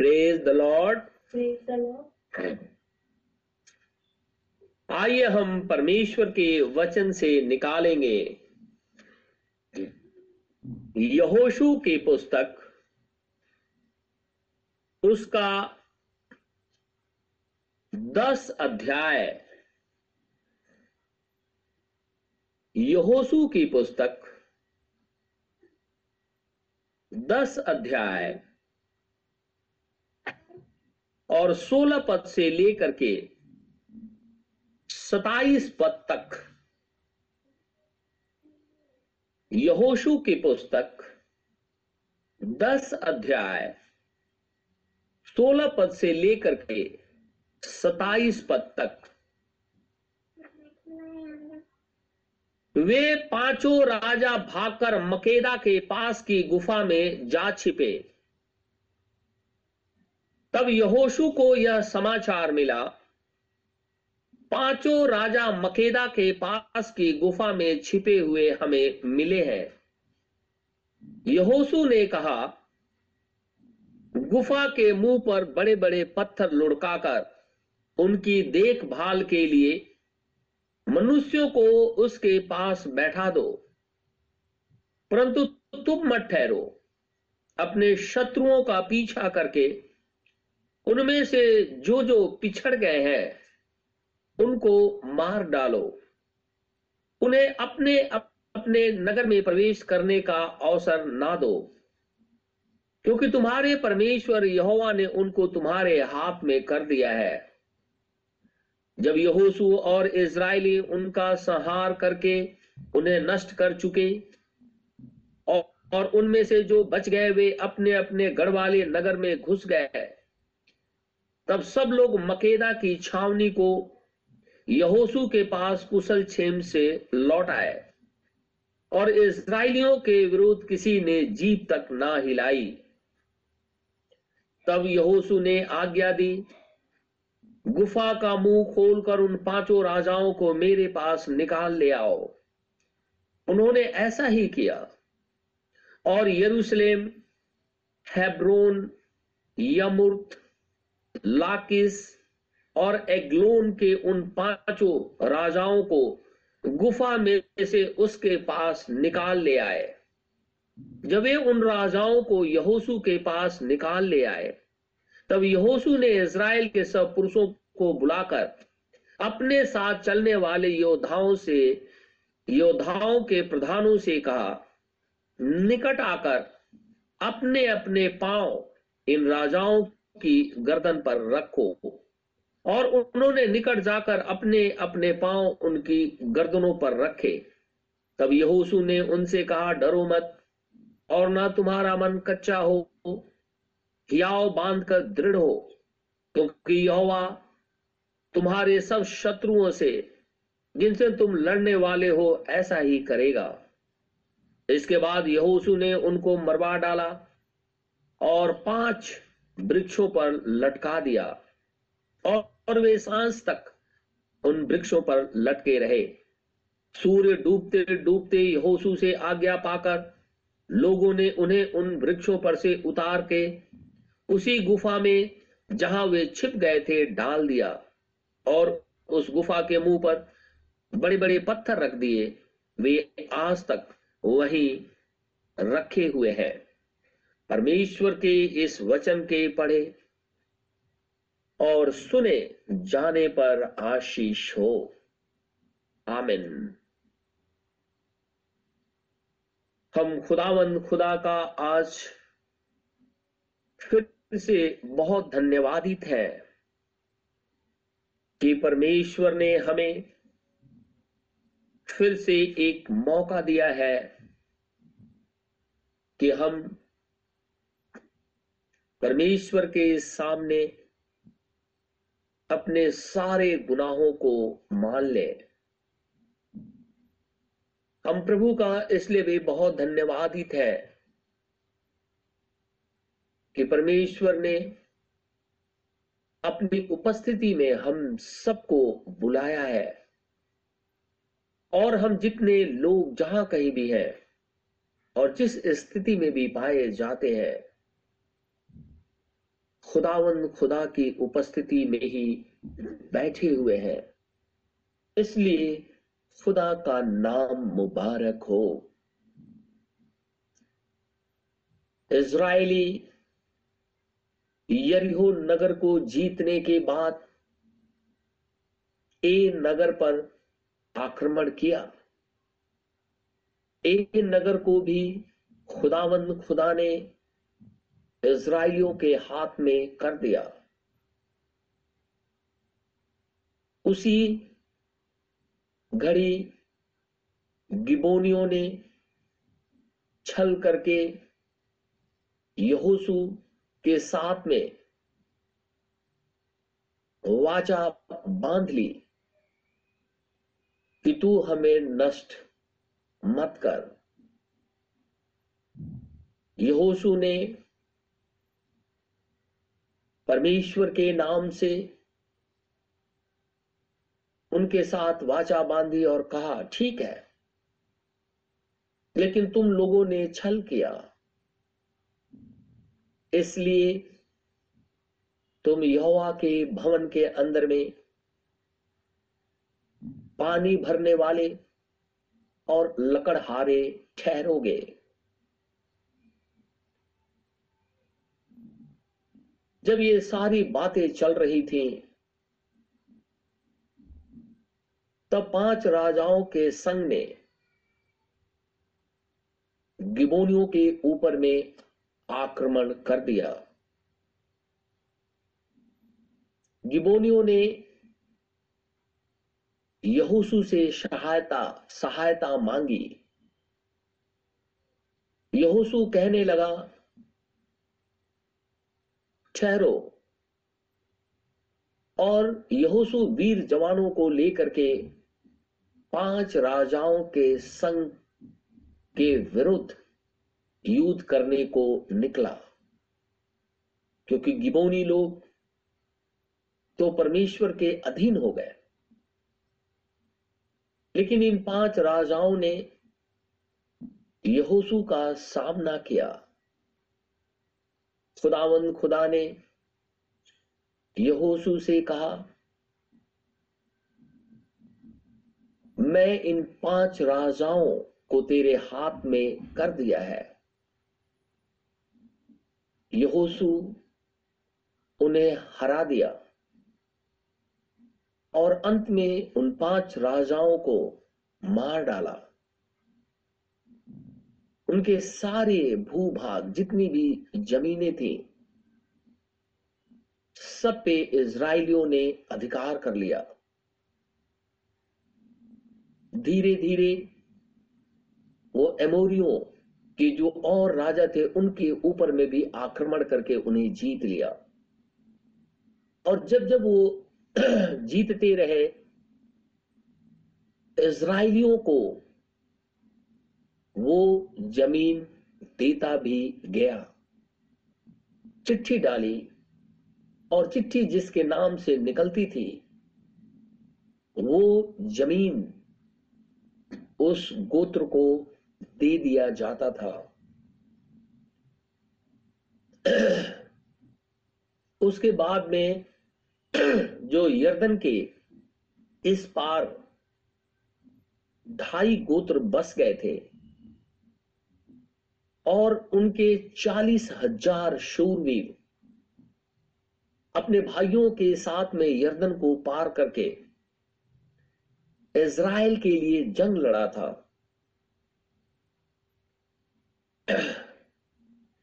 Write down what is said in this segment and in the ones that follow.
Praise the lord Praise the आइए हम परमेश्वर के वचन से निकालेंगे। यहोशु की पुस्तक उसका दस अध्याय। यहोशू की पुस्तक दस अध्याय। और सोलह पद से लेकर के सताइस पद तक यहोशू की पुस्तक दस अध्याय सोलह पद से लेकर के सताइस पद तक। वे पाँचों राजा भागकर मकेदा के पास की गुफा में जा छिपे। तब यहोशू को यह समाचार मिला, पाँचों राजा मकेदा के पास की गुफा में छिपे हुए हमें मिले हैं। यहोशू ने कहा, गुफा के मुँह पर बड़े बड़े पत्थर लुढ़काकर उनकी देखभाल के लिए मनुष्यों को उसके पास बैठा दो, परंतु तुम मत ठहरो, अपने शत्रुओं का पीछा करके उनमें से जो जो पिछड़ गए हैं उनको मार डालो। उन्हें अपने अपने नगर में प्रवेश करने का अवसर ना दो क्योंकि तुम्हारे परमेश्वर यहोवा ने उनको तुम्हारे हाथ में कर दिया है। जब यहोशू और इज़राइली उनका संहार करके उन्हें नष्ट कर चुके और, और उनमें से जो बच गए वे अपने अपने गढ़ वाले नगर में घुस गए तब सब लोग मकेदा की छावनी को यहोसू के पास कुशल छेम से लौट आए और इसराइलियों के विरुद्ध किसी ने जीप तक ना हिलाई। तब यहोसू ने आज्ञा दी, गुफा का मुँह खोलकर उन पाँचों राजाओं को मेरे पास निकाल ले आओ। उन्होंने ऐसा ही किया और यरूशलेम, हेब्रोन, यमुर्त लाकिस और एग्लोन के उन पाँचों राजाओं को गुफा में से उसके पास निकाल ले आए। जब वे उन राजाओं को यहोशू के पास निकाल ले आए, तब यहोसू ने इज़राइल के सब पुरुषों को बुलाकर अपने साथ चलने वाले योद्धाओं से, योद्धाओं के प्रधानों से कहा, निकट आकर अपने अपने पाँव इन राजाओं की गर्दन पर रखो। और उन्होंने निकट जाकर अपने अपने पाँव उनकी गर्दनों पर रखे। तब यहोशू ने उनसे कहा, डरो मत, और ना तुम्हारा मन कच्चा हो। हियाव बाँध कर दृढ़ हो, क्योंकि यहोवा तुम्हारे सब शत्रुओं से, जिनसे तुम लड़ने वाले हो, ऐसा ही करेगा। इसके बाद यहोशू ने उनको मरवा डाला, और पाँच वृक्षों पर लटका दिया और, वे सांस तक उन वृक्षों पर लटके रहे। सूर्य डूबते डूबते यहोशू से आज्ञा पाकर लोगों ने उन्हें उन वृक्षों पर से उतार के उसी गुफा में जहाँ वे छिप गए थे डाल दिया और उस गुफा के मुँह पर बड़े बड़े पत्थर रख दिए। वे आज तक वहीं रखे हुए हैं। परमेश्वर के इस वचन के पढ़े और सुने जाने पर आशीष हो। आमिन। हम खुदावन खुदा का आज फिर से बहुत धन्यवादित है कि परमेश्वर ने हमें फिर से एक मौका दिया है कि हम परमेश्वर के सामने अपने सारे गुनाहों को मान ले। हम प्रभु का इसलिए भी बहुत धन्यवादित है कि परमेश्वर ने अपनी उपस्थिति में हम सबको बुलाया है और हम जितने लोग जहाँ कहीं भी हैं और जिस स्थिति में भी पाए जाते हैं खुदावन खुदा की उपस्थिति में ही बैठे हुए हैं। इसलिए खुदा का नाम मुबारक हो। इज़राइली यरीहो नगर को जीतने के बाद ए नगर पर आक्रमण किया। ए नगर को भी खुदावंद खुदा ने इज़राइलियों के हाथ में कर दिया। उसी घड़ी गिबोनियों ने छल करके यहोसू के साथ में वाचा बाँध ली। कि तू हमें नष्ट मत कर। यहोसू ने परमेश्वर के नाम से उनके साथ वाचा बांधी और कहा, ठीक है, लेकिन तुम लोगों ने छल किया। इसलिए तुम यहोवा के भवन के अंदर में पानी भरने वाले और लकड़हारे ठहरोगे। जब ये सारी बातें चल रही थी, तब पाँच राजाओं के संग ने गिबोनियों के ऊपर में आक्रमण कर दिया। गिबोनियों ने यहोसू से सहायता सहायता मांगी। यहोसू कहने लगा ठहरो और यहोसू वीर जवानों को लेकर के पाँच राजाओं के संग के विरुद्ध युद्ध करने को निकला। क्योंकि गिबोनी लोग तो परमेश्वर के अधीन हो गए। लेकिन इन पाँच राजाओं ने यहोसू का सामना किया। खुदावंद खुदा ने यहोसू से कहा, मैं इन पाँच राजाओं को तेरे हाथ में कर दिया है। यहोसू उन्हें हरा दिया और अंत में उन पाँच राजाओं को मार डाला। उनके सारे भूभाग जितनी भी जमीनें थी, सब पे इसराइलियों ने अधिकार कर लिया। धीरे धीरे वो एमोरियों के जो और राजा थे, उनके ऊपर में भी आक्रमण करके उन्हें जीत लिया। और जब जब वो जीतते रहे इसराइलियों को वो ज़मीन देता भी गया। चिट्ठी डाली और चिट्ठी जिसके नाम से निकलती थी, वो ज़मीन उस गोत्र को दे दिया जाता था। उसके बाद में जो यर्दन के इस पार ढाई गोत्र बस गए थे और उनके चालीस हज़ार शूरवीर अपने भाइयों के साथ में यर्दन को पार करके इज़राइल के लिए जंग लड़ा था।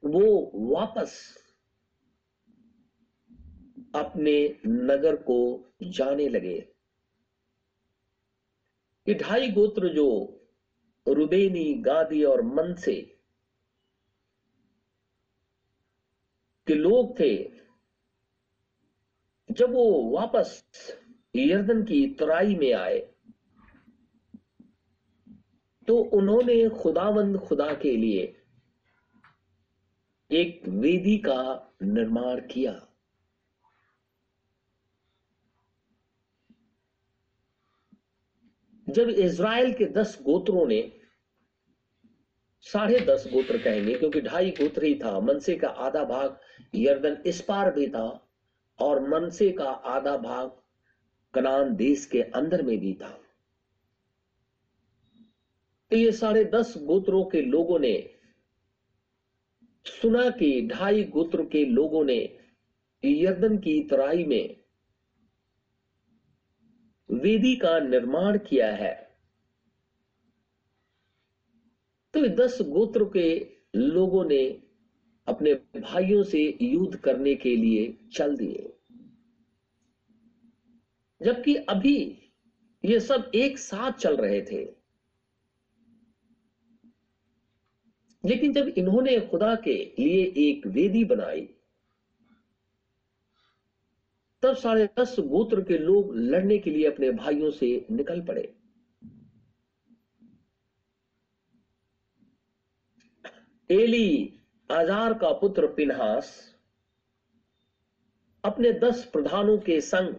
वो वापस अपने नगर को जाने लगे। ढाई गोत्र जो रुबेनी, गादी और मन से के लोग थे, जब वो वापस यर्दन की तराई में आए तो उन्होंने खुदावंद खुदा के लिए एक वेदी का निर्माण किया। जब इज़राइल के दस गोत्रों ने साढ़े दस गोत्र कहेंगे, क्योंकि ढाई गोत्र ही था। मनसे का आधा भाग यर्दन इस पार भी था और मनसे का आधा भाग कनान देश के अंदर में भी था। तो ये साढ़े दस गोत्रों के लोगों ने सुना कि ढाई गोत्र के लोगों ने यर्दन की तराई में वेदी का निर्माण किया है। तो दस गोत्र के लोगों ने अपने भाइयों से युद्ध करने के लिए चल दिए। जबकि अभी ये सब एक साथ चल रहे थे। लेकिन जब इन्होंने खुदा के लिए एक वेदी बनाई, तब साढ़े दस गोत्र के लोग लड़ने के लिए अपने भाइयों से निकल पड़े। एली, आजार का पुत्र पिनहास, अपने दस प्रधानों के संग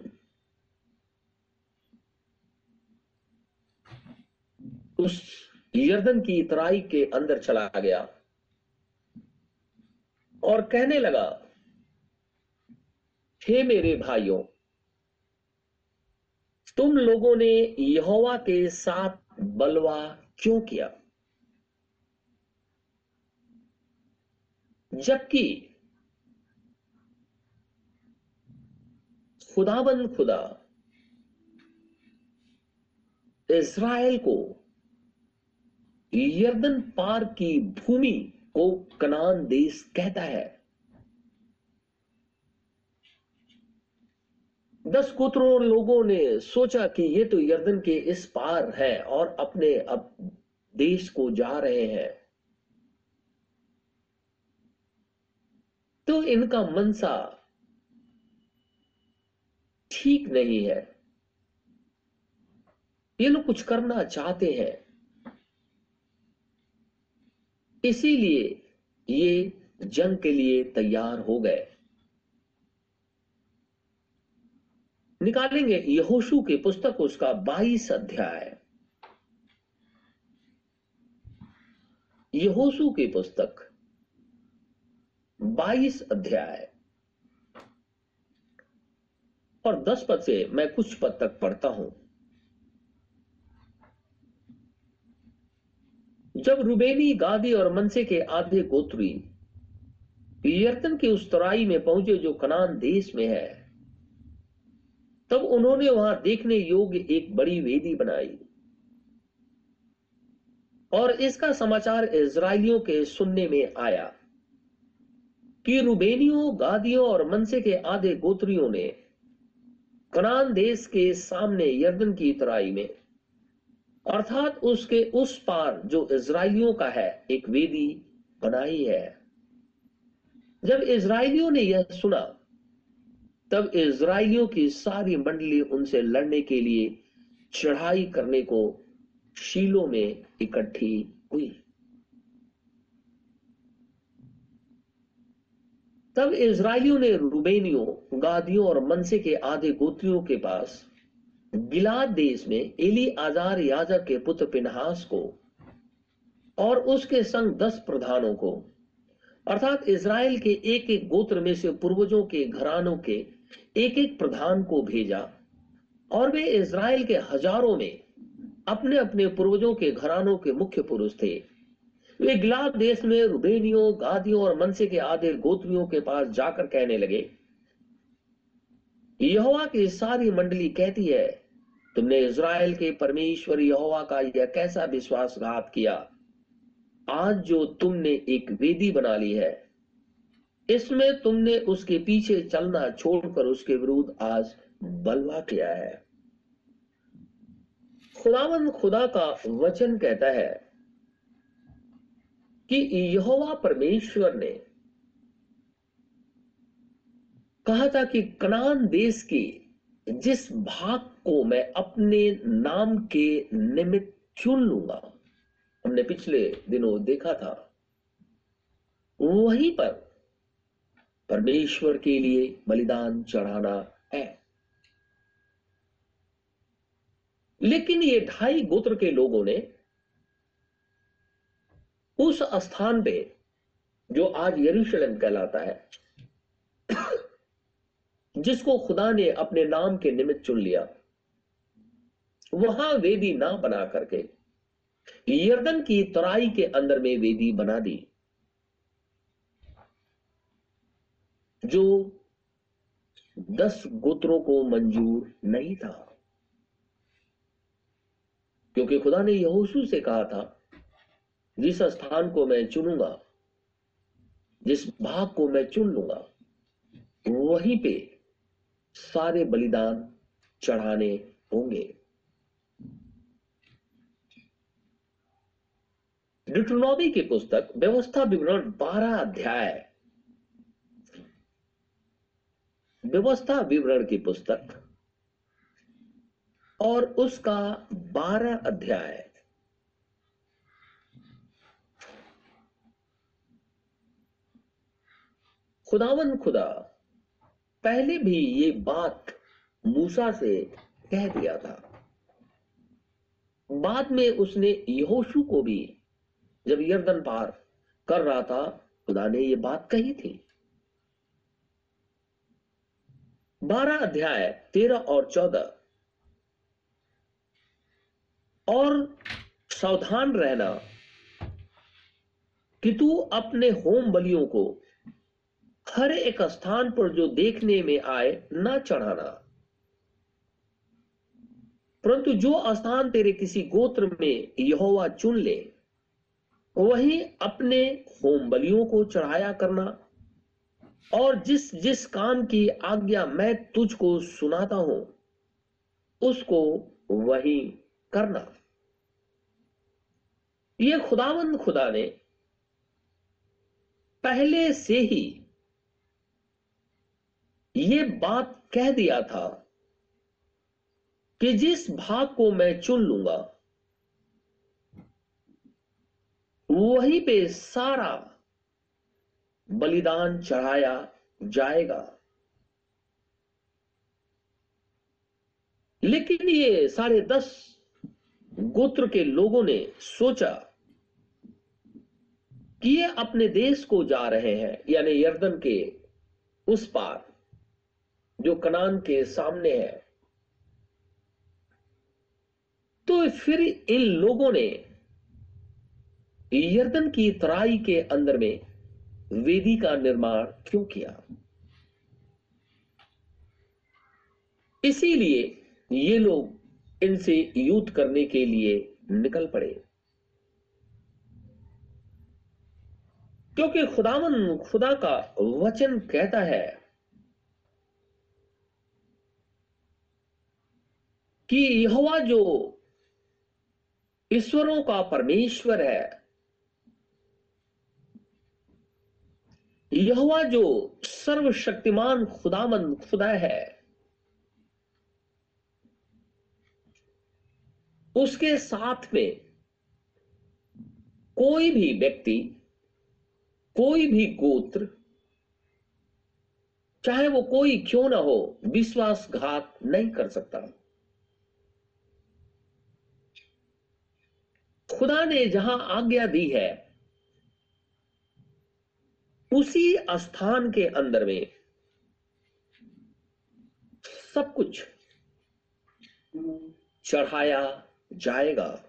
उस यर्दन की तराई के अंदर चला गया और कहने लगा, हे मेरे भाइयों, तुम लोगों ने यहोवा के साथ बलवा क्यों किया? जबकि खुदाबंद खुदा इज़राइल को यर्दन पार की भूमि को कनान देश कहता है। दस कुतरों लोगों ने सोचा कि ये तो यर्दन के इस पार है और अपने अब देश को जा रहे हैं। तो इनका मनसा ठीक नहीं है। ये लोग कुछ करना चाहते हैं। इसीलिए ये जंग के लिए तैयार हो गए। निकालेंगे यहोशू की पुस्तक, उसका 22 अध्याय। यहोशू की पुस्तक। 22 अध्याय। और 10 पद से मैं कुछ पद तक पढ़ता हूँ। जब रुबेनी, गादी और मनसे के आधे गोत्री यर्तन की उस तराई में पहुँचे जो कनान देश में है, तब उन्होंने वहाँ देखने योग्य एक बड़ी वेदी बनाई। और इसका समाचार इज़राइलियों के सुनने में आया। कि रुबेनियों गादियों और मनसे के आधे गोत्रियों ने कनान देश के सामने यर्दन की तराई में। अर्थात उसके उस पार जो इज़राइलियों का है, एक वेदी बनाई है। जब इसराइलियों ने यह सुना, तब इसराइलियों की सारी मंडली उनसे लड़ने के लिए चढ़ाई करने को शीलो में इकट्ठी हुई। तब इज़राइलियों ने रुबेनियों गादियों और मनसे के आधे गोत्रियों के पास गिलाद देश में एली आजार याजक के पुत्र पिनहास को और उसके संग दस प्रधानों को, अर्थात इज़राइल के एक एक गोत्र में से पूर्वजों के घरानों के एक एक प्रधान को भेजा और वे इसराइल के हज़ारों में अपने अपने पूर्वजों के घरानों के मुख्य पुरुष थे। वे गिलाद देश में रुबेनियों, गादियों और मनसे के आधे गोत्रियों के पास जाकर कहने लगे, यहोवा की सारी मंडली कहती है, तुमने इज़राइल के परमेश्वर यहोवा का यह कैसा विश्वासघात किया? आज जो तुमने एक वेदी बना ली है, इसमें तुमने उसके पीछे चलना छोड़कर उसके विरुद्ध आज बलवा किया है। खुदावन खुदा का वचन कहता है कि यहोवा परमेश्वर ने कहा था कि कनान देश के जिस भाग को मैं अपने नाम के निमित्त चुन लूँगा, हमने पिछले दिनों देखा था, वहीं पर परमेश्वर के लिए बलिदान चढ़ाना है। लेकिन ये ढाई गोत्र के लोगों ने उस स्थान पे जो आज यरूशलेम कहलाता है, जिसको खुदा ने अपने नाम के निमित्त चुन लिया, वहाँ वेदी ना बना करके, यर्दन की तराई के अंदर में वेदी बना दी, जो दस गोत्रों को मंजूर नहीं था। क्योंकि खुदा ने यहोशू से कहा था जिस स्थान को मैं चुनूँगा, जिस भाग को मैं चुन लूँगा, वहीं पे सारे बलिदान चढ़ाने होंगे। डिट्रोनॉमी की पुस्तक, व्यवस्था विवरण बारह अध्याय। व्यवस्था विवरण की पुस्तक और उसका बारह अध्याय। खुदावन खुदा, पहले भी ये बात मूसा से कह दिया था। बाद में उसने यहोशू को भी, जब यर्दन पार कर रहा था, खुदा ने ये बात कही थी। बारह अध्याय, तेरह और चौदह। और सावधान रहना कि तू अपने होम बलियों को हर एक स्थान पर जो देखने में आए, ना चढ़ाना। परंतु जो स्थान तेरे किसी गोत्र में यहोवा चुन ले, वही अपने होम बलियों को चढ़ाया करना। और जिस जिस काम की आज्ञा मैं तुझको सुनाता हूँ, उसको वही करना। ये खुदावंद खुदा ने पहले से ही ये बात कह दिया था कि जिस भाग को मैं चुन लूँगा, वहीं पे सारा बलिदान चढ़ाया जाएगा। लेकिन ये साढ़े दस गोत्र के लोगों ने सोचा कि ये अपने देश को जा रहे हैं, यानी यर्दन के उस पार। जो कनान के सामने है। तो फिर इन लोगों ने यर्दन की तराई के अंदर में वेदी का निर्माण क्यों किया? इसीलिए ये लोग इनसे युद्ध करने के लिए निकल पड़े। क्योंकि खुदावन खुदा का वचन कहता है कि यहोवा जो ईश्वरों का परमेश्वर है, यहोवा जो सर्वशक्तिमान खुदामंद खुदा है, उसके साथ में कोई भी व्यक्ति, कोई भी गोत्र, चाहे वो कोई क्यों ना हो, विश्वासघात नहीं कर सकता। खुदा ने जहाँ आज्ञा दी है, उसी स्थान के अंदर में सब कुछ चढ़ाया जाएगा।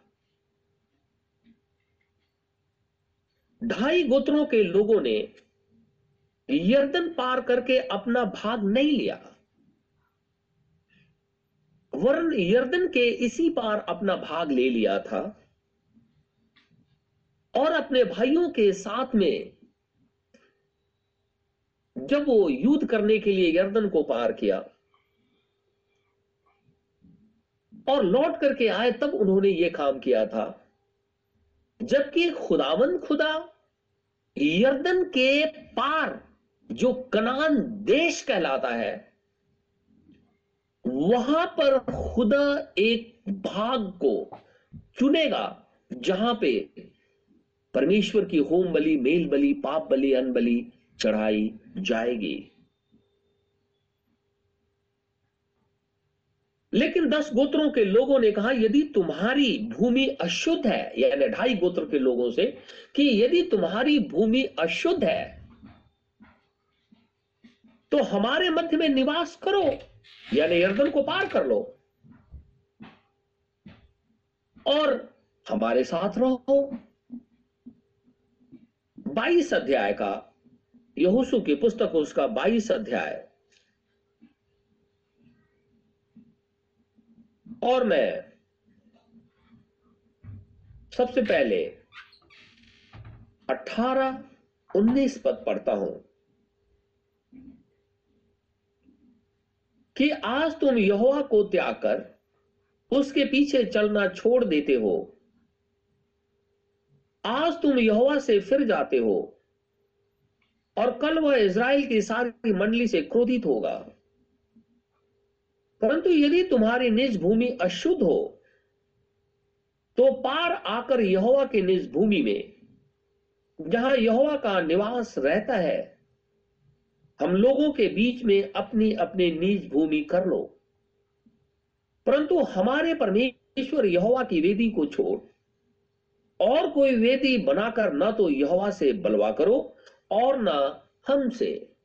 ढाई गोत्रों के लोगों ने यर्दन पार करके अपना भाग नहीं लिया। वर्ण यर्दन के इसी पार अपना भाग ले लिया था। और अपने भाइयों के साथ में जब वो युद्ध करने के लिए यर्दन को पार किया और लौट करके आए, तब उन्होंने ये काम किया था। जबकि खुदावन खुदा यर्दन के पार जो कनान देश कहलाता है, वहाँ पर खुदा एक भाग को चुनेगा, जहाँ पे परमेश्वर की होम बलि, मेल बलि, पाप बलि, अन बलि चढ़ाई जाएगी। लेकिन दस गोत्रों के लोगों ने कहा, यदि तुम्हारी भूमि अशुद्ध है, यानी ढाई गोत्र के लोगों से, कि यदि तुम्हारी भूमि अशुद्ध है तो हमारे मध्य में निवास करो, यानी यर्दन को पार कर लो। और हमारे साथ रहो। बाईस अध्याय का यहोशू की पुस्तक उसका बाईस अध्याय। और मैं सबसे पहले 18 19 पद पढ़ता हूँ कि आज तुम यहोवा को त्याग कर उसके पीछे चलना छोड़ देते हो। आज तुम यहोवा से फिर जाते हो और कल वह इज़राइल की सारी मंडली से क्रोधित होगा। परंतु यदि तुम्हारी निज भूमि अशुद्ध हो तो पार आकर यहोवा के निज भूमि में, जहाँ यहोवा का निवास रहता है, हम लोगों के बीच में अपनी अपनी निज भूमि कर लो। परंतु हमारे परमेश्वर यहोवा की वेदी को छोड़ और कोई वेदी बनाकर ना तो यहोवा से बलवा करो और ना हमसे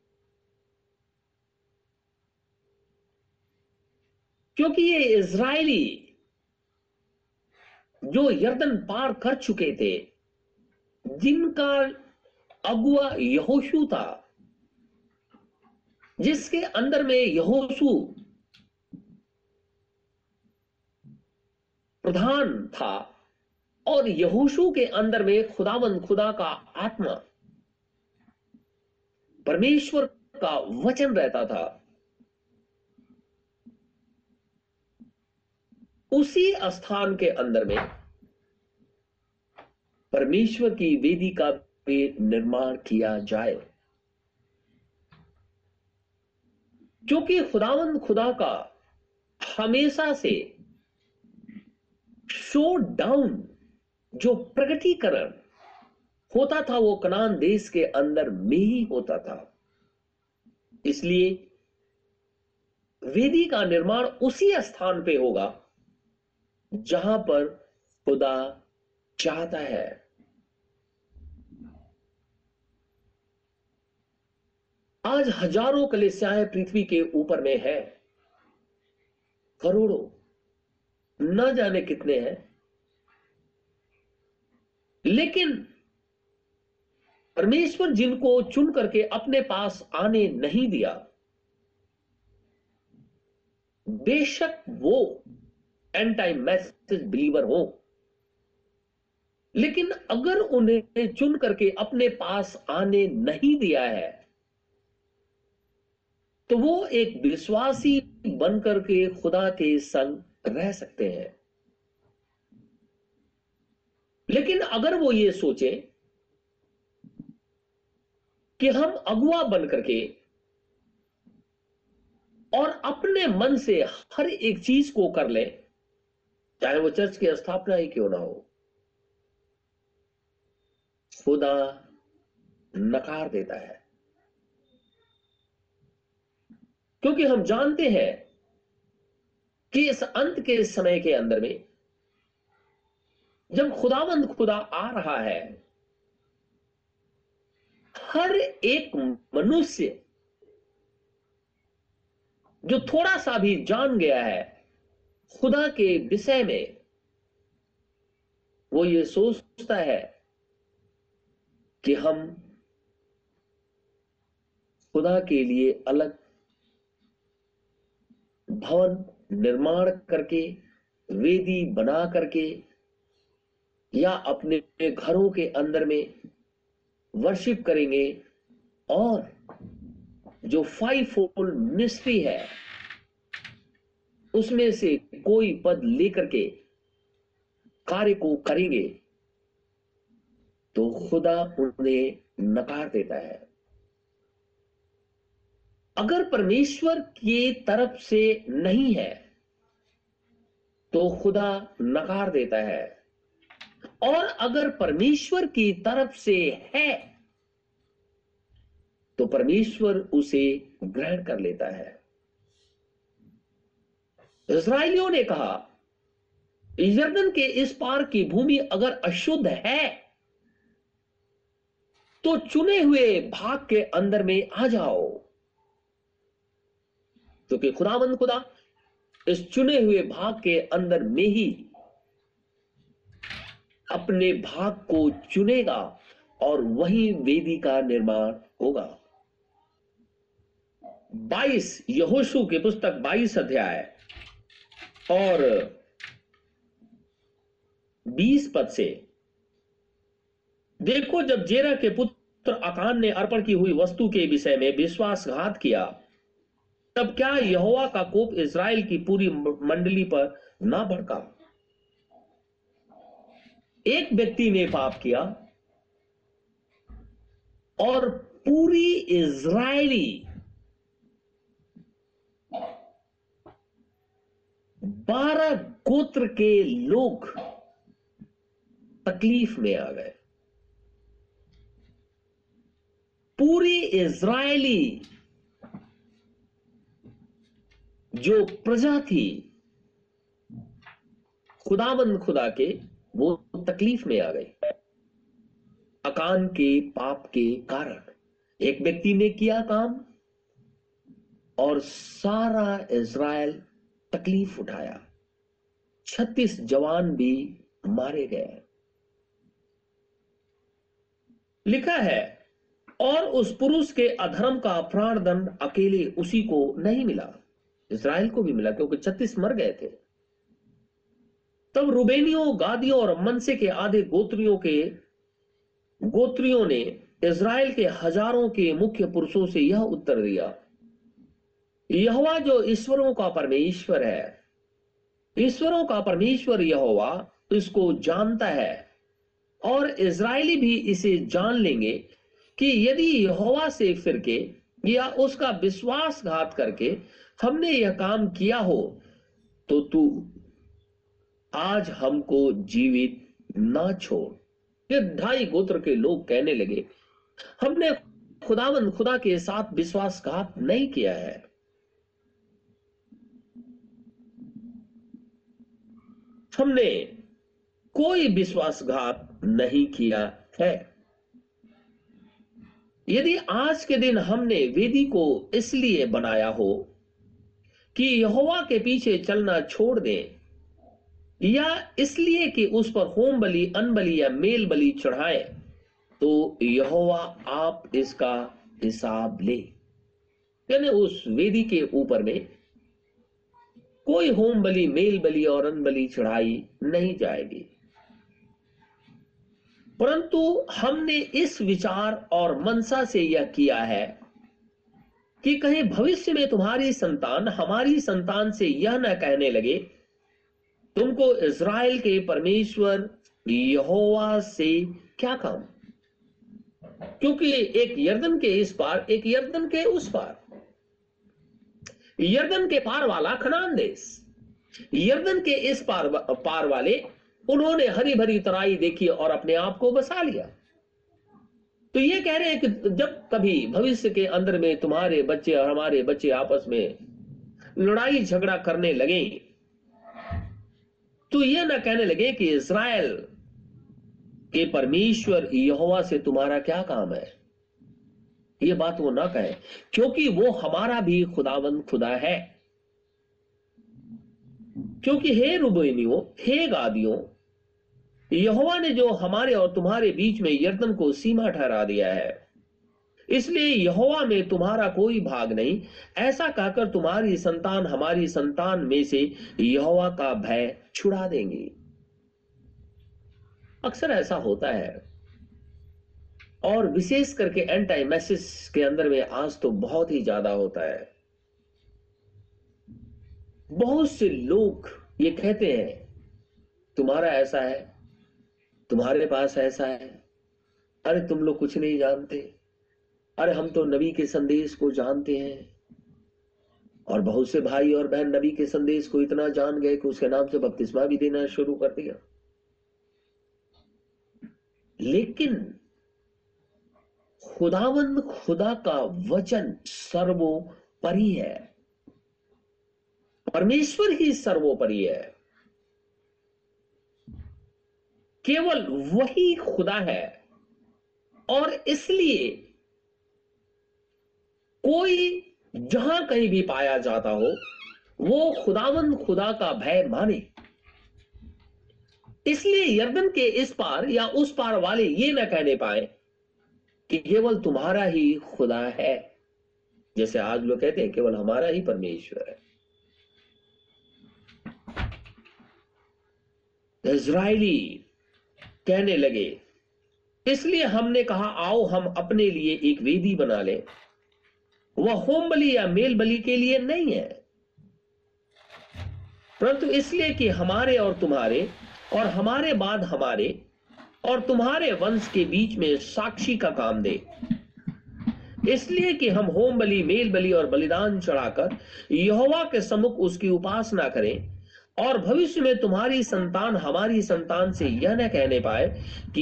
क्योंकि ये इज़राइली जो यर्दन पार कर चुके थे, जिनका अगुआ यहोशू था, जिसके अंदर में यहोशू प्रधान था और यहोशू के अंदर में खुदावन खुदा का आत्मा। परमेश्वर का वचन रहता था। उसी स्थान के अंदर में परमेश्वर की वेदी का भी निर्माण किया जाए। क्योंकि खुदावंद खुदा का हमेशा से शो डाउन जो प्रगतिकरण होता था, वो कनान देश के अंदर में ही होता था। इसलिए वेदी का निर्माण उसी स्थान पे होगा, जहाँ पर खुदा चाहता है। आज हज़ारों कलिसियाएँ पृथ्वी के ऊपर में है। करोड़ों, न जाने कितने हैं। लेकिन परमेश्वर जिनको चुन करके अपने पास आने नहीं दिया, बेशक वो एंड टाइम मैसेज बिलीवर हो। लेकिन अगर उन्हें चुन करके अपने पास आने नहीं दिया है तो वो एक विश्वासी बनकर के खुदा के संग रह सकते हैं। लेकिन अगर वो ये सोचे कि हम अगुआ बन करके और अपने मन से हर एक चीज़ को कर ले, चाहे वो चर्च की स्थापना ही क्यों ना हो, खुदा नकार देता है। क्योंकि हम जानते हैं कि इस अंत के समय के अंदर में जब खुदावंद खुदा आ रहा है, हर एक मनुष्य जो थोड़ा सा भी जान गया है, खुदा के विषय में, वो ये सोचता है कि हम खुदा के लिए अलग भवन निर्माण करके, वेदी बना करके या अपने घरों के अंदर में वर्शिप करेंगे और जो फाइव फोल्ड मिनिस्ट्री है, उसमें से कोई पद लेकर के कार्य को करेंगे तो खुदा उन्हें नकार देता है। अगर परमेश्वर की तरफ़ से नहीं है तो खुदा नकार देता है। और अगर परमेश्वर की तरफ़ से है तो परमेश्वर उसे ग्रहण कर लेता है। इसराइलियों ने कहा, यर्दन के इस पार की भूमि अगर अशुद्ध है तो चुने हुए भाग के अंदर में आ जाओ। क्योंकि तो खुदाबंद खुदा इस चुने हुए भाग के अंदर में ही अपने भाग को चुनेगा और वही वेदी का निर्माण होगा। 22 यहोशु की पुस्तक 22 अध्याय और 20 पद से, देखो जब जेरा के पुत्र अकान ने अर्पण की हुई वस्तु के विषय में विश्वासघात किया, तब क्या यहोवा का कोप इज़राइल की पूरी मंडली पर ना भड़का? एक व्यक्ति ने पाप किया और पूरी इज़राइली बारह गोत्र के लोग तकलीफ़ में आ गए। पूरी इज़राइली जो प्रजा थी, खुदाबंद खुदा के वो तकलीफ़ में आ गई। अकान के पाप के कारण एक व्यक्ति ने किया काम और सारा इज़राइल तकलीफ़ उठाया। छत्तीस जवान भी मारे गए। लिखा है, और उस पुरुष के अधर्म का प्राण दंड अकेले उसी को नहीं मिला। इसराइल को भी मिला, क्योंकि छत्तीस मर गए थे। तब रुबेनियों, गादियों और मनसे के आधे गोत्रियों के गोत्रियों ने इज़राइल के हज़ारों के मुख्य पुरुषों से यह उत्तर दिया, यहोवा जो ईश्वरों का परमेश्वर है, ईश्वरों का परमेश्वर यहोवा इसको जानता है और इज़राइली भी इसे जान लेंगे कि यदि यहोवा से फिर के या उसका विश्वासघात करके हमने यह काम किया हो तो तू आज हमको जीवित ना छोड़। ये ढाई गोत्र के लोग कहने लगे, हमने खुदावन, खुदा के साथ विश्वासघात नहीं किया है। हमने कोई विश्वासघात नहीं किया है। यदि आज के दिन हमने वेदी को इसलिए बनाया हो कि यहोवा के पीछे चलना छोड़ दें या इसलिए कि उस पर होम बलि, अनबली या मेल बलि चढ़ाए तो यहोवा आप इसका हिसाब ले। यानी उस वेदी के ऊपर में कोई होम बलि, मेल बलि और अनबली चढ़ाई नहीं जाएगी। परंतु हमने इस विचार और मनसा से यह किया है कि कहीं भविष्य में तुम्हारी संतान, हमारी संतान से यह न कहने लगे तुमको इज़राइल के परमेश्वर यहोवा से क्या काम? क्योंकि एक यर्दन के इस पार, एक यर्दन के उस पार। यर्दन के पार वाला खनान देश। यर्दन के इस पार पार वाले, उन्होंने हरी भरी तराई देखी और अपने आप को बसा लिया। तो ये कह रहे हैं कि जब कभी भविष्य के अंदर में तुम्हारे बच्चे और हमारे बच्चे आपस में लड़ाई झगड़ा करने लगे तो ये ना कहने लगे कि इसराइल के परमेश्वर यहोवा से तुम्हारा क्या काम है? ये बात वो ना कहे, क्योंकि वो हमारा भी खुदावंद खुदा है। क्योंकि हे रुबेनियों, हे गादियों, यहोवा ने जो हमारे और तुम्हारे बीच में यर्दन को सीमा ठहरा दिया है इसलिए यहोवा में तुम्हारा कोई भाग नहीं। ऐसा कहकर तुम्हारी संतान हमारी संतान में से यहोवा का भय छुड़ा देंगे। अक्सर ऐसा होता है। और विशेष करके एंटी मैसेज के अंदर में आज तो बहुत ही ज़्यादा होता है। बहुत से लोग ये कहते हैं, तुम्हारा ऐसा है, तुम्हारे पास ऐसा है, अरे तुम लोग कुछ नहीं जानते। अरे हम तो नबी के संदेश को जानते हैं। और बहुत से भाई और बहन नबी के संदेश को इतना जान गए कि उसके नाम से बपतिस्मा भी देना शुरू कर दिया। लेकिन खुदावंद खुदा का वचन सर्वोपरि है। परमेश्वर ही सर्वोपरि है। केवल वही खुदा है। और इसलिए कोई जहाँ कहीं भी पाया जाता हो, वो खुदावंद खुदा का भय माने। इसलिए यर्दन के इस पार या उस पार वाले ये न कहने पाए कि केवल तुम्हारा ही खुदा है, जैसे आज लोग कहते हैं, केवल हमारा ही परमेश्वर है। इज़राइली कहने लगे, इसलिए हमने कहा, आओ हम अपने लिए एक वेदी बना लें। वह होम बलि या मेल बलि के लिए नहीं है। परंतु इसलिए कि हमारे और तुम्हारे, और हमारे बाद हमारे, और तुम्हारे वंश के बीच में साक्षी का काम दे। इसलिए कि हम होम बलि, मेल बलि और बलिदान चढ़ाकर यहोवा के सम्मुख उसकी उपासना करें, और भविष्य में तुम्हारी संतान, हमारी संतान से यह न कहने पाए कि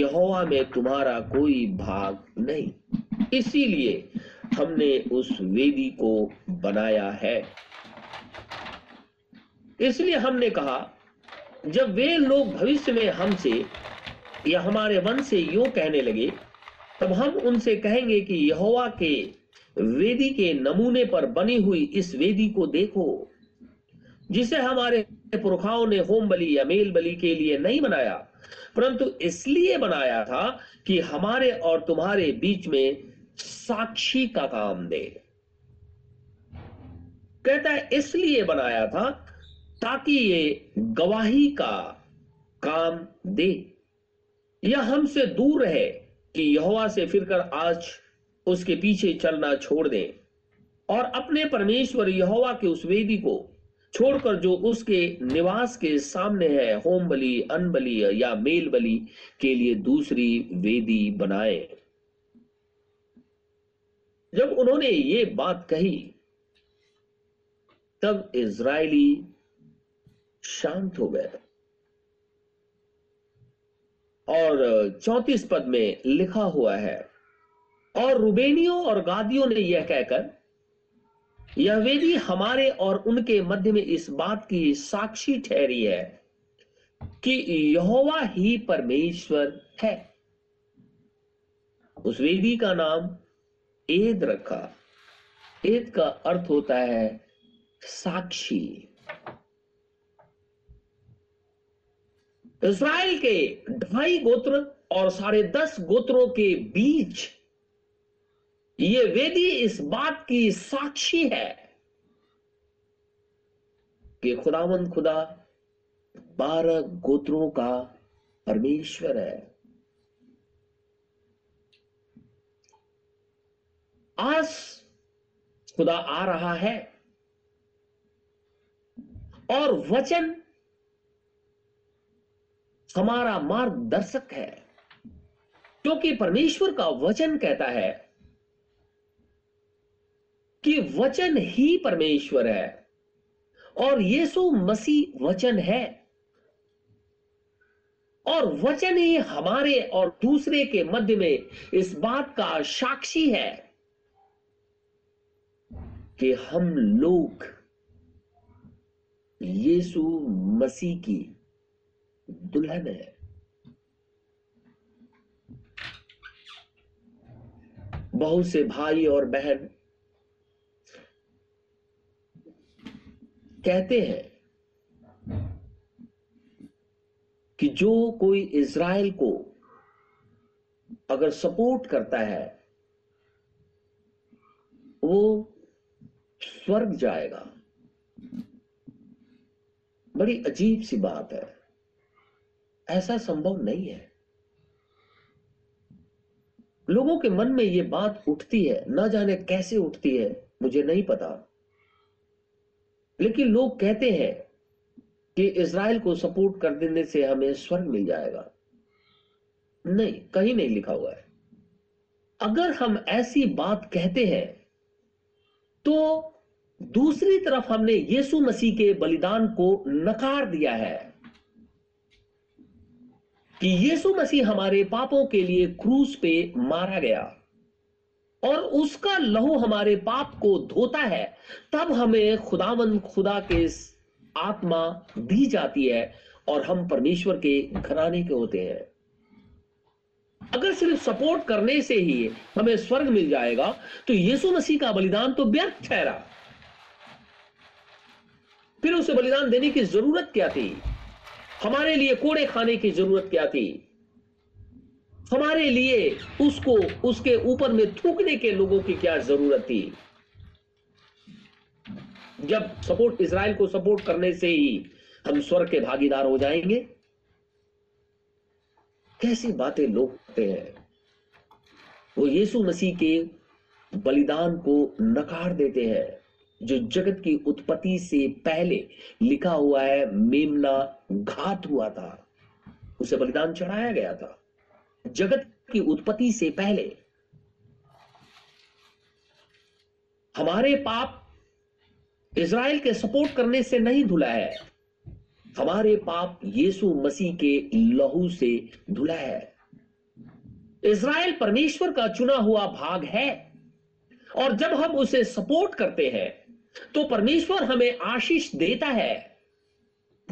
यहोवा में तुम्हारा कोई भाग नहीं। इसीलिए हमने उस वेदी को बनाया है। इसलिए हमने कहा, जब वे लोग भविष्य में हमसे या हमारे वंश से यूँ कहने लगे, तब हम उनसे कहेंगे कि यहोवा के वेदी के नमूने पर बनी हुई इस वेदी को देखो, जिसे हमारे पुरखाओं ने होम बलि या मेल बलि के लिए नहीं बनाया, परंतु इसलिए बनाया था कि हमारे और तुम्हारे बीच में साक्षी का काम दे। कहता है, इसलिए बनाया था ताकि ये गवाही का काम दे। या हमसे दूर रहे कि यहोवा से फिरकर आज उसके पीछे चलना छोड़ दें और अपने परमेश्वर यहोवा के उस वेदी को छोड़कर जो उसके निवास के सामने है होम बलि अन बलि या मेल बलि के लिए दूसरी वेदी बनाए। जब उन्होंने ये बात कही, तब इज़राइली शांत हो गए। और चौतीस पद में लिखा हुआ है, और रुबेनियों और गादियों ने यह कहकर यह वेदी हमारे और उनके मध्य में इस बात की साक्षी ठहरी है कि यहोवा ही परमेश्वर है। उस वेदी का नाम एद रखा। एद का अर्थ होता है साक्षी। इसराइल के ढाई गोत्र और साढ़े दस गोत्रों के बीच ये वेदी इस बात की साक्षी है कि खुदावंद खुदा बारह गोत्रों का परमेश्वर है। आज खुदा आ रहा है और वचन हमारा मार्गदर्शक है। क्योंकि परमेश्वर का वचन कहता है कि वचन ही परमेश्वर है और यीशु मसीह वचन है और वचन ही हमारे और दूसरे के मध्य में इस बात का साक्षी है। कि हम लोग यीशु मसीह की दुल्हन है। बहुत से भाई और बहन कहते हैं कि जो कोई इज़राइल को अगर सपोर्ट करता है, वो स्वर्ग जाएगा। बड़ी अजीब सी बात है। ऐसा संभव नहीं है। लोगों के मन में ये बात उठती है, ना जाने कैसे उठती है, मुझे नहीं पता। लेकिन लोग कहते हैं कि इसराइल को सपोर्ट कर देने से हमें स्वर्ग मिल जाएगा। नहीं, कहीं नहीं लिखा हुआ है। अगर हम ऐसी बात कहते हैं तो दूसरी तरफ़ हमने यीशु मसीह के बलिदान को नकार दिया है कि यीशु मसीह हमारे पापों के लिए क्रूस पे मारा गया और उसका लहू हमारे पाप को धोता है, तब हमें खुदावन, खुदा के आत्मा दी जाती है और हम परमेश्वर के घराने के होते हैं। अगर सिर्फ़ सपोर्ट करने से ही हमें स्वर्ग मिल जाएगा तो यीशु मसीह का बलिदान तो व्यर्थ ठहरा। फिर उसे बलिदान देने की ज़रूरत क्या थी? हमारे लिए कोड़े खाने की ज़रूरत क्या थी? हमारे लिए उसको, उसके ऊपर में थूकने के लोगों की क्या ज़रूरत थी? जब सपोर्ट इसराइल को सपोर्ट करने से ही हम स्वर्ग के भागीदार हो जाएँगे। कैसी बातें लोग करते हैं। वो यीशु मसीह के बलिदान को नकार देते हैं। जो जगत की उत्पत्ति से पहले लिखा हुआ है, मेमना घात हुआ था। उसे बलिदान चढ़ाया गया था। जगत की उत्पत्ति से पहले हमारे पाप इज़राइल के सपोर्ट करने से नहीं धुला है। हमारे पाप यीशु मसीह के लहू से धुला है। इज़राइल परमेश्वर का चुना हुआ भाग है। और जब हम उसे सपोर्ट करते हैं तो परमेश्वर हमें आशीष देता है,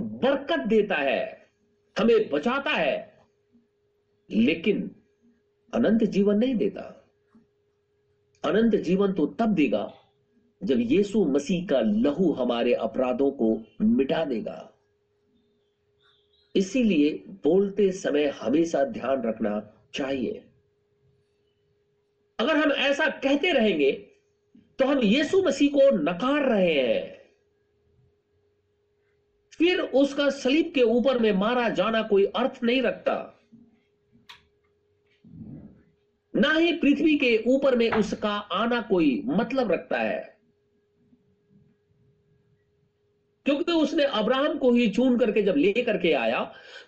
बरकत देता है, हमें बचाता है, लेकिन अनंत जीवन नहीं देता। अनंत जीवन तो तब देगा जब यीशु मसीह का लहू हमारे अपराधों को मिटा देगा। इसीलिए बोलते समय हमेशा ध्यान रखना चाहिए। अगर हम ऐसा कहते रहेंगे तो हम यीशु मसीह को नकार रहे हैं। फिर उसका सलीब के ऊपर में मारा जाना कोई अर्थ नहीं रखता। ना ही पृथ्वी के ऊपर में उसका आना कोई मतलब रखता है। क्योंकि उसने अब्राहम को ही चुन करके जब ले करके आया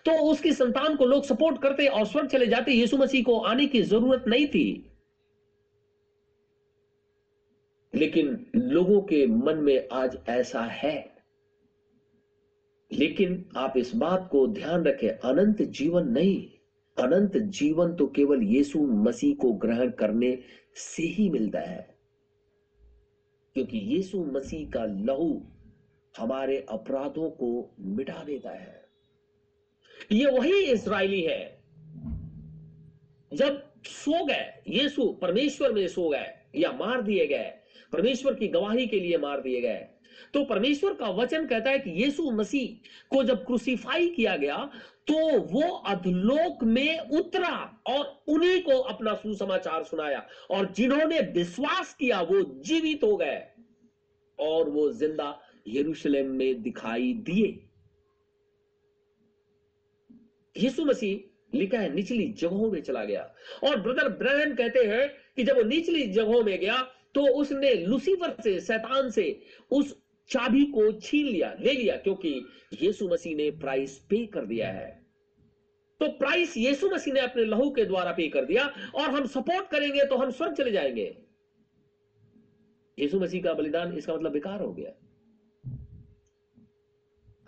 तो उसकी संतान को लोग सपोर्ट करते और स्वर्ग चले जाते। यीशु मसीह को आने की ज़रूरत नहीं थी। लेकिन लोगों के मन में आज ऐसा है। लेकिन आप इस बात को ध्यान रखें, अनंत जीवन नहीं। अनंत जीवन तो केवल यीशु मसीह को ग्रहण करने से ही मिलता है। क्योंकि यीशु मसीह का लहू हमारे अपराधों को मिटा देता है। ये वही इसराइली है। जब सो गए, यीशु परमेश्वर में सो गए या मार दिए गए परमेश्वर की गवाही के लिए मार दिए गए। तो परमेश्वर का वचन कहता है कि यीशु मसीह को जब क्रूसीफाई किया गया तो वो अधलोक में उतरा और उन्हीं को अपना सुसमाचार सुनाया और जिन्होंने विश्वास किया, वो जीवित हो गए और वो ज़िंदा यरूशलेम में दिखाई दिए। यीशु मसीह लिखा है, निचली जगहों में चला गया। और ब्रदर ब्रहन कहते हैं कि जब वो निचली जगहों में गया तो उसने लुसीफर से, शैतान से उस चाबी को छीन लिया, ले लिया, क्योंकि यीशु मसीह ने प्राइस पे कर दिया है। तो प्राइस यीशु मसीह ने अपने लहू के द्वारा पे कर दिया, और हम सपोर्ट करेंगे तो हम स्वर्ग चले जाएँगे। यीशु मसीह का बलिदान इसका मतलब बेकार हो गया।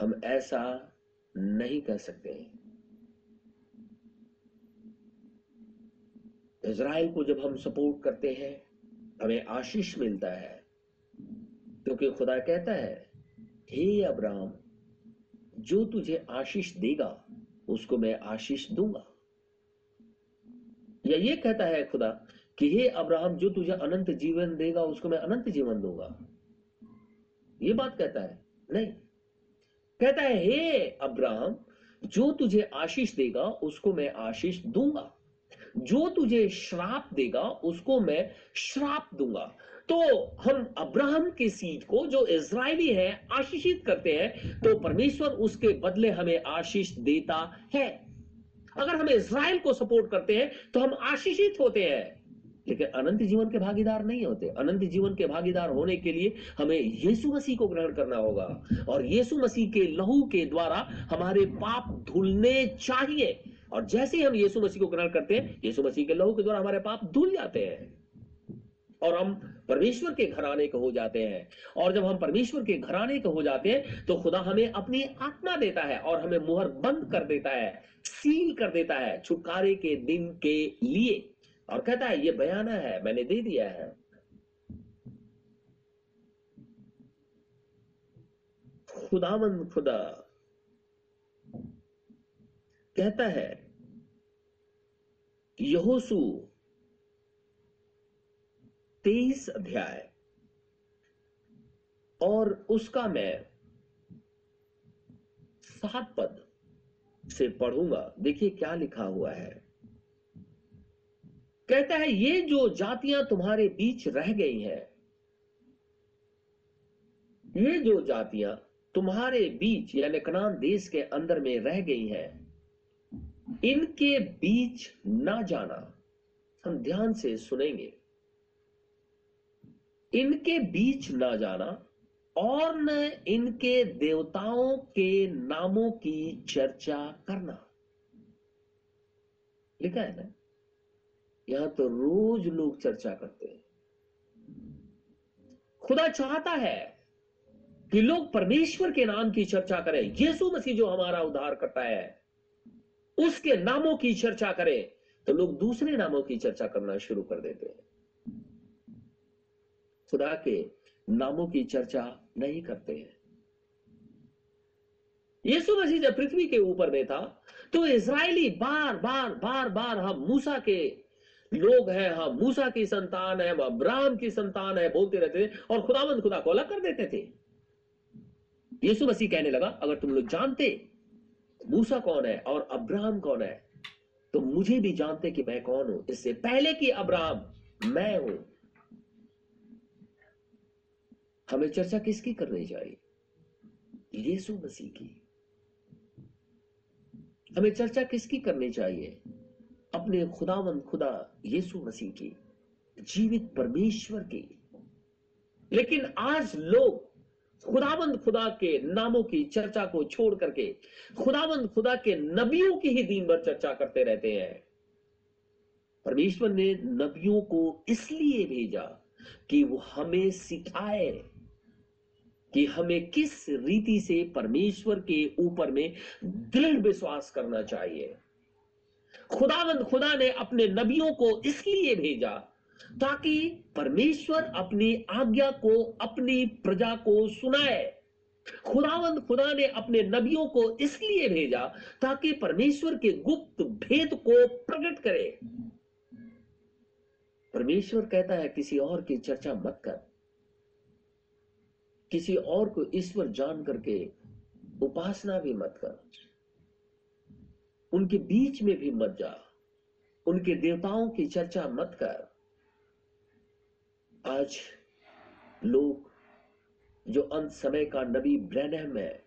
हम ऐसा नहीं कर सकते। इज़राइल को जब हम सपोर्ट करते हैं हमें आशीष मिलता है, क्योंकि खुदा कहता है, हे अब्राहम, जो तुझे आशीष देगा, उसको मैं आशीष दूँगा। या ये कहता है खुदा कि, हे अब्राहम, जो तुझे अनंत जीवन देगा, उसको मैं अनंत जीवन दूँगा। ये बात कहता है, नहीं। कहता है, हे अब्राहम, जो तुझे आशीष देगा, उसको मैं आशीष दूँगा। जो तुझे श्राप देगा, उसको मैं श्राप दूँगा। तो हम अब्राहम के सीज को, जो इज़राइली है, आशीषित करते हैं तो परमेश्वर उसके बदले हमें आशीष देता है। अगर हम इज़राइल को सपोर्ट करते हैं तो हम आशीषित होते हैं। लेकिन अनंत जीवन के भागीदार नहीं होते। अनंत जीवन के भागीदार होने के लिए हमें यीशु मसीह को ग्रहण करना होगा। और यीशु मसीह के लहू के द्वारा हमारे पाप धुलने चाहिए। और जैसे ही हम यीशु मसीह को ग्रहण करते हैं, यीशु मसीह के लहू के द्वारा हमारे पाप धुल जाते हैं। और हम परमेश्वर के घराने के हो जाते हैं। और जब हम परमेश्वर के घराने के हो जाते हैं तो खुदा हमें अपनी आत्मा देता है और हमें मुहर बंद कर देता है, सील कर देता है छुटकारे के दिन के लिए। और कहता है, ये बयाना है, मैंने दे दिया है। खुदावंद खुदा कहता है, यहोसू, तेईस अध्याय, और उसका मैं सात पद से पढ़ूँगा। देखिए क्या लिखा हुआ है। कहता है, ये जो जातियाँ तुम्हारे बीच रह गई हैं, ये जो जातियाँ तुम्हारे बीच, यानी कनान देश के अंदर में रह गई हैं इनके बीच ना जाना हम ध्यान से सुनेंगे। इनके बीच ना जाना और न इनके देवताओं के नामों की चर्चा करना। लिखा है ना? यहाँ तो रोज लोग चर्चा करते हैं। खुदा चाहता है कि लोग परमेश्वर के नाम की चर्चा करें। यीशु मसीह जो हमारा उद्धार करता है। उसके नामों की चर्चा करें तो लोग दूसरे नामों की चर्चा करना शुरू कर देते हैं। खुदा के नामों की चर्चा नहीं करते हैं। यीशु मसीह जब पृथ्वी के ऊपर में था तो इसराइली बार बार बार बार हम मूसा के लोग हैं, हम मूसा की संतान है, हम अब्राहम की संतान है, बोलते रहते थे और खुदावंद खुदा को अलग कर देते थे। यीशु मसीह कहने लगा, अगर तुम लोग जानते मूसा कौन है और अब्राहम कौन है? तो मुझे भी जानते कि मैं कौन हूँ। इससे पहले कि अब्राहम, मैं हूँ। हमें चर्चा किसकी करनी चाहिए? यीशु मसीह की। हमें चर्चा किसकी करनी चाहिए? अपने खुदावंद खुदा यीशु मसीह की, जीवित परमेश्वर की। लेकिन आज लोग खुदाबंद खुदा के नामों की चर्चा को छोड़ करके खुदाबंद खुदा के नबियों की ही दिन भर चर्चा करते रहते हैं। परमेश्वर ने नबियों को इसलिए भेजा कि वो हमें सिखाए कि हमें किस रीति से परमेश्वर के ऊपर में दृढ़ विश्वास करना चाहिए। खुदावंद खुदा ने अपने नबियों को इसलिए भेजा ताकि परमेश्वर अपनी आज्ञा को, अपनी प्रजा को सुनाए। खुदावंद खुदा ने अपने नबियों को इसलिए भेजा ताकि परमेश्वर के गुप्त भेद को प्रकट करे। परमेश्वर कहता है, किसी और की चर्चा मत कर। किसी और को ईश्वर जान करके उपासना भी मत कर। उनके बीच में भी मत जा। उनके देवताओं की चर्चा मत कर। आज लोग जो अंत समय का नबी ब्रैनहम है,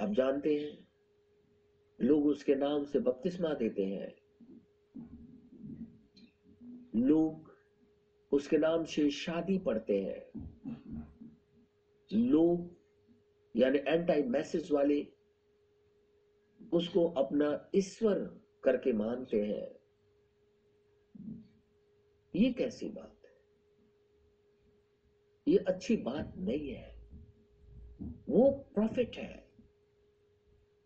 आप जानते हैं, लोग उसके नाम से बपतिस्मा देते हैं। लोग उसके नाम से शादी पढ़ते हैं। लोग, यानी एंटी मैसेज वाले, उसको अपना ईश्वर करके मानते हैं। ये कैसी बात? ये अच्छी बात नहीं है। वो प्रॉफिट है।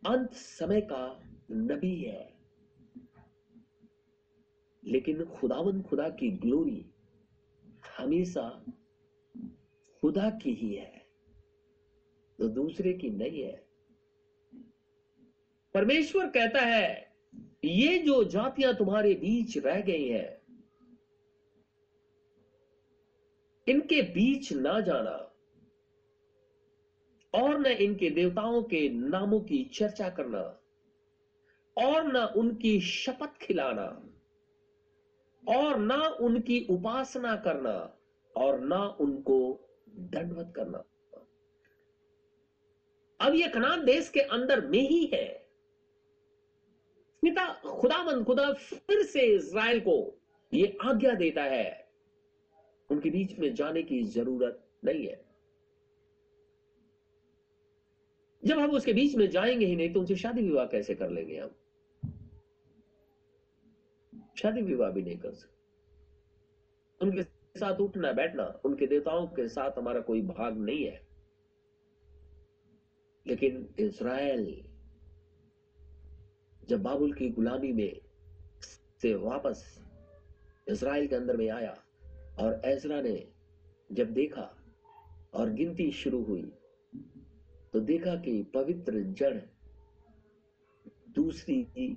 अंत समय का नबी है। लेकिन खुदावन खुदा की ग्लोरी हमेशा खुदा की ही है। तो दूसरे की नहीं है। परमेश्वर कहता है, ये जो जातियाँ तुम्हारे बीच रह गई हैं इनके बीच ना जाना और न इनके देवताओं के नामों की चर्चा करना और न उनकी शपथ खिलाना और ना उनकी उपासना करना और ना उनको दंडवत करना। अब ये कनान देश के अंदर में ही है। पिता खुदामंद खुदा फिर से इज़राइल को ये आज्ञा देता है। उनके बीच में जाने की ज़रूरत नहीं है। जब हम उसके बीच में जाएँगे ही नहीं तो उनसे शादी विवाह कैसे कर लेंगे हम? शादी विवाह भी नहीं कर सकते। उनके साथ उठना बैठना, उनके देवताओं के साथ हमारा कोई भाग नहीं है। लेकिन इज़राइल जब बाबुल की गुलामी में से वापस इसराइल के अंदर में आया और एजरा ने जब देखा और गिनती शुरू हुई तो देखा कि पवित्र जड़ दूसरी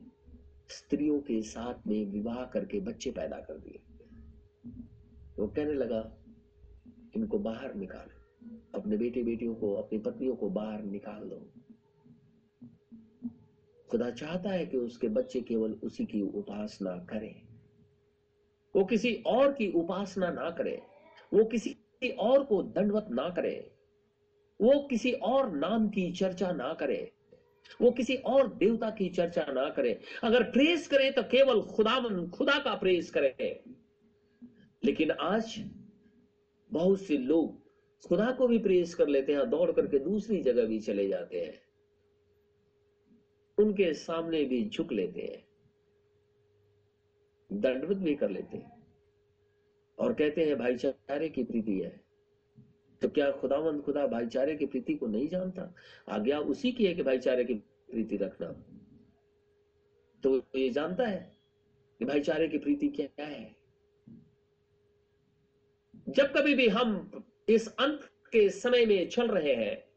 स्त्रियों के साथ में विवाह करके बच्चे पैदा कर दिए। वो कहने लगा, इनको बाहर निकाल, अपने बेटे बेटियों को, अपनी पत्नियों को बाहर निकाल दो। खुदा चाहता है कि उसके बच्चे केवल उसी की उपासना करें। वो किसी और की उपासना ना करे, वो किसी और को दंडवत ना करे, वो किसी और नाम की चर्चा ना करे, वो किसी और देवता की चर्चा ना करे। अगर प्रेस करे तो केवल खुदा खुदा का प्रेस करे। लेकिन आज बहुत से लोग खुदा को भी प्रेस कर लेते हैं, दौड़ करके दूसरी जगह भी चले जाते हैं। उनके सामने भी झुक लेते हैं। दंडवत भी कर लेते हैं। और कहते हैं, भाईचारे की प्रीति है। तो क्या खुदावंद खुदा भाईचारे की प्रीति को नहीं जानता? आज्ञा उसी की है कि भाईचारे की प्रीति रखना। तो ये जानता है कि भाईचारे की प्रीति क्या है। जब कभी भी हम इस अंत के समय में चल रहे हैं,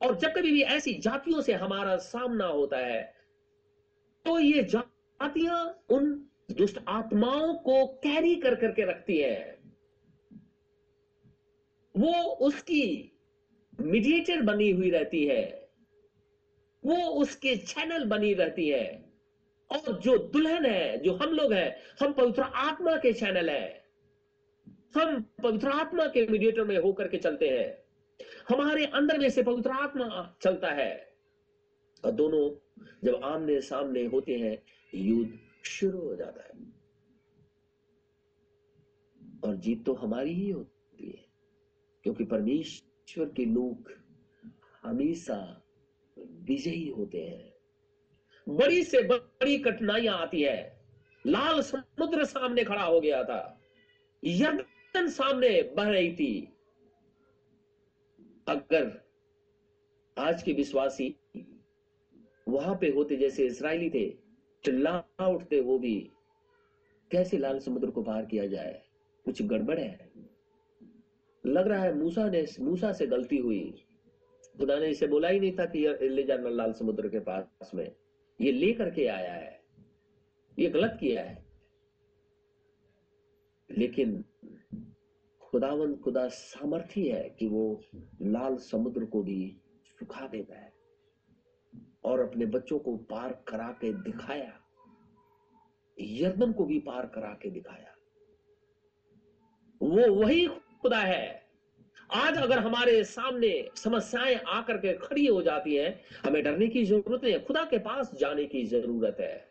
और जब कभी भी ऐसी जातियों से हमारा सामना होता है तो ये जातियाँ उन दुष्ट आत्माओं को कैरी कर करके रखती है। वो उसकी मीडिएटर बनी हुई रहती है। वो उसके चैनल बनी रहती है। और जो दुल्हन है, जो हम लोग हैं, हम पवित्र आत्मा के चैनल है। हम पवित्र आत्मा के मीडिएटर में होकर के चलते हैं। हमारे अंदर में से पवित्र आत्मा चलता है। और दोनों जब आमने सामने होते हैं, युद्ध शुरू हो जाता है। और जीत तो हमारी ही होती है, क्योंकि परमेश्वर के लोग हमेशा विजयी होते हैं। बड़ी से बड़ी कठिनाइयाँ आती है। लाल समुद्र सामने खड़ा हो गया था। यर्दन सामने बह रही थी। अगर आज के विश्वासी वहाँ पे होते जैसे इसराइली थे चिल्ला उठते वो भी, कैसे लाल समुद्र को पार किया जाए? कुछ गड़बड़ है? लग रहा है मूसा ने, मूसा से गलती हुई। खुदा ने इसे बोला ही नहीं था कि ले जाना लाल समुद्र के पास में। ये ले करके आया है। ये गलत किया है। लेकिन खुदावन खुदा सामर्थ्य है कि वो लाल समुद्र को भी सुखा देता है और अपने बच्चों को पार करा के दिखाया। यर्दन को भी पार करा के दिखाया। वो वही खुदा है। आज अगर हमारे सामने समस्याएँ आकर के खड़ी हो जाती है, हमें डरने की ज़रूरत नहीं है। खुदा के पास जाने की ज़रूरत है।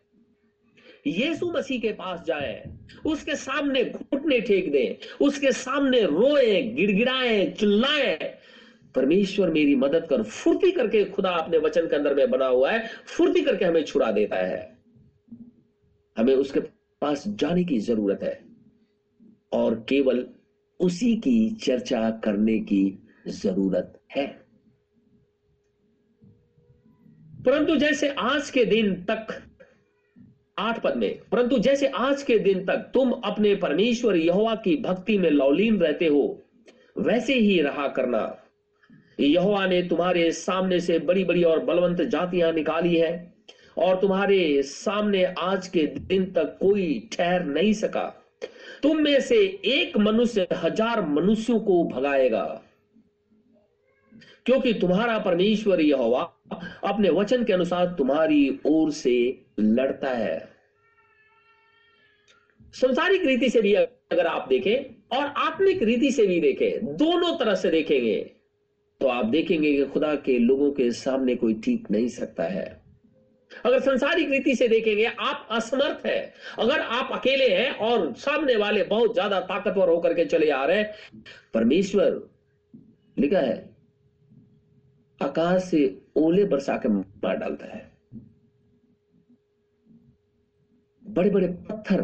यीशु मसीह के पास जाए, उसके सामने घुटने टेक दें, उसके सामने रोए, गिड़गिड़ाए, चिल्लाए परमेश्वर मेरी मदद कर। फुर्ती करके खुदा अपने वचन के अंदर में बना हुआ है। फुर्ती करके हमें छुड़ा देता है। हमें उसके पास जाने की ज़रूरत है। और केवल उसी की चर्चा करने की ज़रूरत है। परंतु जैसे आज के दिन तक, आठ पद में, परंतु जैसे आज के दिन तक तुम अपने परमेश्वर यहोवा की भक्ति में लौलीन रहते हो, वैसे ही रहा करना। यहोवा ने तुम्हारे सामने से बड़ी बड़ी और बलवंत जातियाँ निकाली है और तुम्हारे सामने आज के दिन तक कोई ठहर नहीं सका। तुम में से एक मनुष्य हज़ार मनुष्यों को भगाएगा। क्योंकि तुम्हारा परमेश्वर यहोवा अपने वचन के अनुसार तुम्हारी ओर से लड़ता है। संसारिक रीति से भी अगर आप देखें और आत्मिक रीति से भी देखें, दोनों तरह से देखेंगे। तो आप देखेंगे कि खुदा के लोगों के सामने कोई ठीक नहीं सकता है। अगर संसारिक रीति से देखेंगे, आप असमर्थ है। अगर आप अकेले हैं और सामने वाले बहुत ज़्यादा ताकतवर होकर के चले आ रहे हैं, परमेश्वर लिखा है, आकाश से ओले बरसा के मार डालता है। बड़े बड़े पत्थर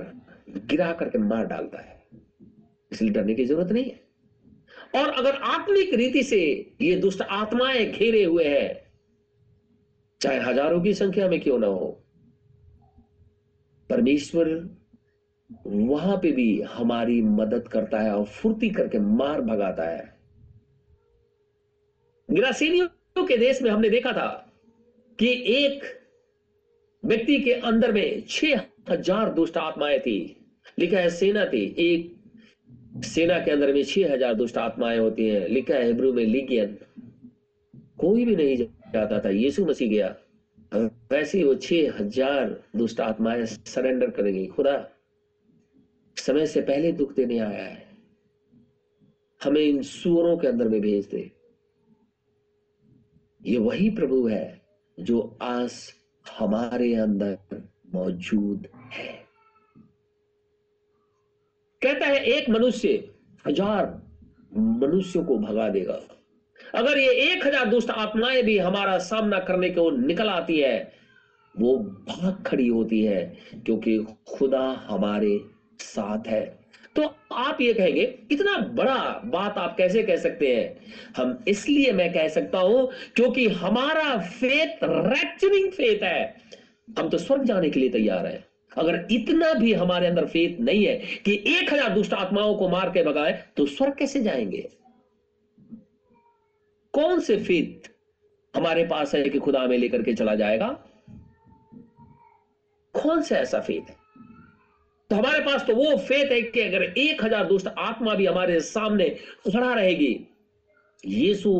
गिरा करके मार डालता है। इसलिए डरने की ज़रूरत नहीं है। और अगर आत्मिक रीति से ये दुष्ट आत्माएँ घेरे हुए हैं, चाहे हज़ारों की संख्या में क्यों ना हो, परमेश्वर वहाँ पे भी हमारी मदद करता है और फुर्ती करके मार भगाता है। गिरासीनियों के देश में हमने देखा था कि एक व्यक्ति के अंदर में छह हज़ार दुष्ट आत्माएँ थी लिखा है सेना थी, एक सेना के अंदर में छह हज़ार दुष्ट आत्माएँ होती हैं, लिखा है हिब्रू में लीगियन। कोई भी नहीं जाता था, यीशु मसीह गया। वैसे वो छह हज़ार दुष्ट आत्माएँ सरेंडर करेंगी। खुदा, समय से पहले दुख देने आया है। हमें इन सुअरों के अंदर में भेज दे। ये वही प्रभु है जो आस हमारे अंदर मौजूद है। कहता है, एक मनुष्य हज़ार मनुष्यों को भगा देगा। अगर ये एक हज़ार दुष्ट आत्माएँ भी हमारा सामना करने को निकल आती है, वो भाग खड़ी होती है, क्योंकि खुदा हमारे साथ है। तो आप ये कहेंगे, इतना बड़ा बात आप कैसे कह सकते हैं? हम इसलिए मैं कह सकता हूँ, क्योंकि हमारा फेथ रैप्चरिंग फेथ है। हम तो स्वर्ग जाने के लिए तैयार है। अगर इतना भी हमारे अंदर फेथ नहीं है कि एक हज़ार दुष्ट आत्माओं को मार के भगाए तो स्वर्ग कैसे जाएँगे? कौन से फेथ हमारे पास है कि खुदा में लेकर के चला जाएगा? कौन सा ऐसा फेथ है? तो हमारे पास तो वो फेत है कि अगर एक हज़ार दुष्ट आत्मा भी हमारे सामने खड़ा रहेगी, यीशु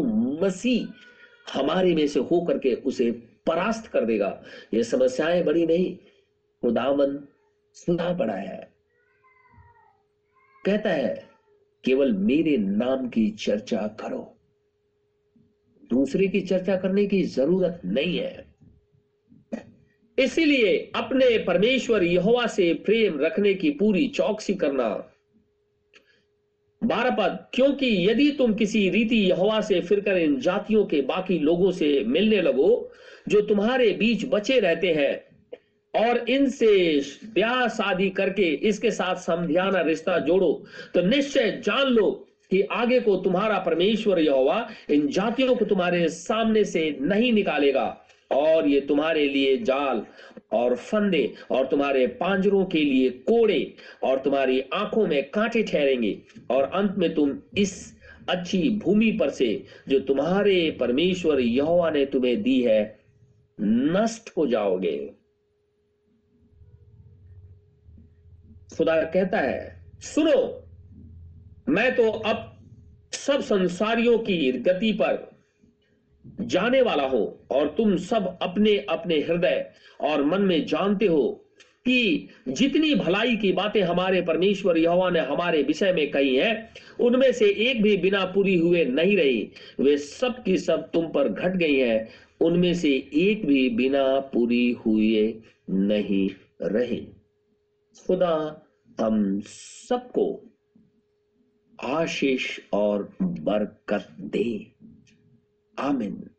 मसीह हमारे में से होकर के उसे परास्त कर देगा। ये समस्याएँ बड़ी नहीं खुदावन सुधा पड़ा है। कहता है, केवल मेरे नाम की चर्चा करो। दूसरे की चर्चा करने की ज़रूरत नहीं है। इसीलिए अपने परमेश्वर यहोवा से प्रेम रखने की पूरी चौकसी करना। बारह पद क्योंकि यदि तुम किसी रीति यहोवा से फिरकर इन जातियों के बाकी लोगों से मिलने लगो, जो तुम्हारे बीच बचे रहते हैं और इनसे ब्याह शादी करके इसके साथ समझाना रिश्ता जोड़ो। तो निश्चय जान लो कि आगे को तुम्हारा परमेश्वर यहोवा इन जातियों को तुम्हारे सामने से नहीं निकालेगा। और ये तुम्हारे लिए जाल और फंदे और तुम्हारे पांजरों के लिए कोड़े और तुम्हारी आँखों में कांटे ठहरेंगे। और अंत में तुम इस अच्छी भूमि पर से जो तुम्हारे परमेश्वर यहोवा ने तुम्हें दी है, नष्ट हो जाओगे। खुदा कहता है, सुनो, मैं तो अब सब संसारियों की गति पर जाने वाला हो और तुम सब अपने अपने हृदय और मन में जानते हो कि जितनी भलाई की बातें हमारे परमेश्वर यहोवा ने हमारे विषय में कही हैं, उनमें से एक भी बिना पूरी हुए नहीं रही। वे सब की सब तुम पर घट गई हैं, उनमें से एक भी बिना पूरी हुए नहीं रही। खुदा हम सबको आशीष और बरकत दे। आमिन।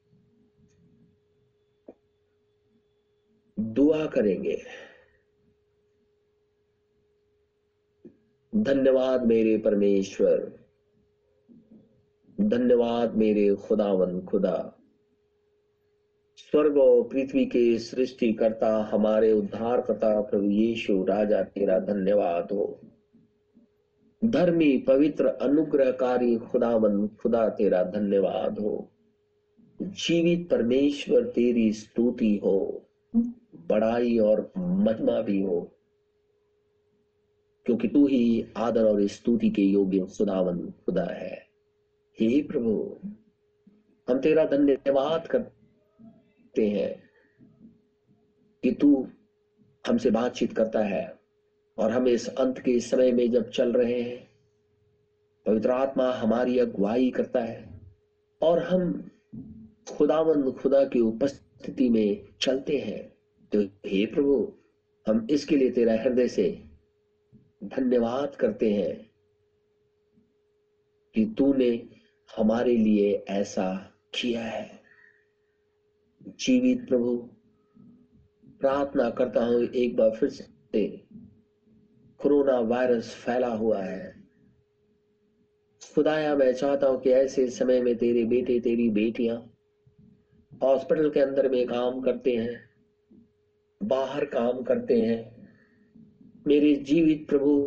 दुआ करेंगे। धन्यवाद मेरे परमेश्वर। धन्यवाद मेरे खुदावन खुदा। स्वर्ग और पृथ्वी के सृष्टि करता हमारे उद्धार करता प्रभु यीशु राजा तेरा धन्यवाद हो। धर्मी, पवित्र, अनुग्रहकारी खुदावन, खुदा तेरा धन्यवाद हो। जीवित परमेश्वर तेरी स्तुति हो। बड़ाई और महिमा भी हो। क्योंकि तू ही आदर और स्तुति के योग्य खुदावन खुदा है। हे प्रभु, हम तेरा धन्यवाद करते हैं कि तू हमसे बातचीत करता है और हम इस अंत के समय में जब चल रहे हैं, पवित्र आत्मा हमारी अगुवाई करता है और हम खुदावन खुदा की उपस्थिति में चलते हैं। तो हे प्रभु, हम इसके लिए तेरा हृदय से धन्यवाद करते हैं कि तूने हमारे लिए ऐसा किया है। जीवित प्रभु, प्रार्थना करता हूँ एक बार फिर से, कोरोना वायरस फैला हुआ है। खुदाया, मैं चाहता हूँ कि ऐसे समय में तेरे बेटे, तेरी बेटियाँ हॉस्पिटल के अंदर में काम करते हैं, बाहर काम करते हैं। मेरे जीवित प्रभु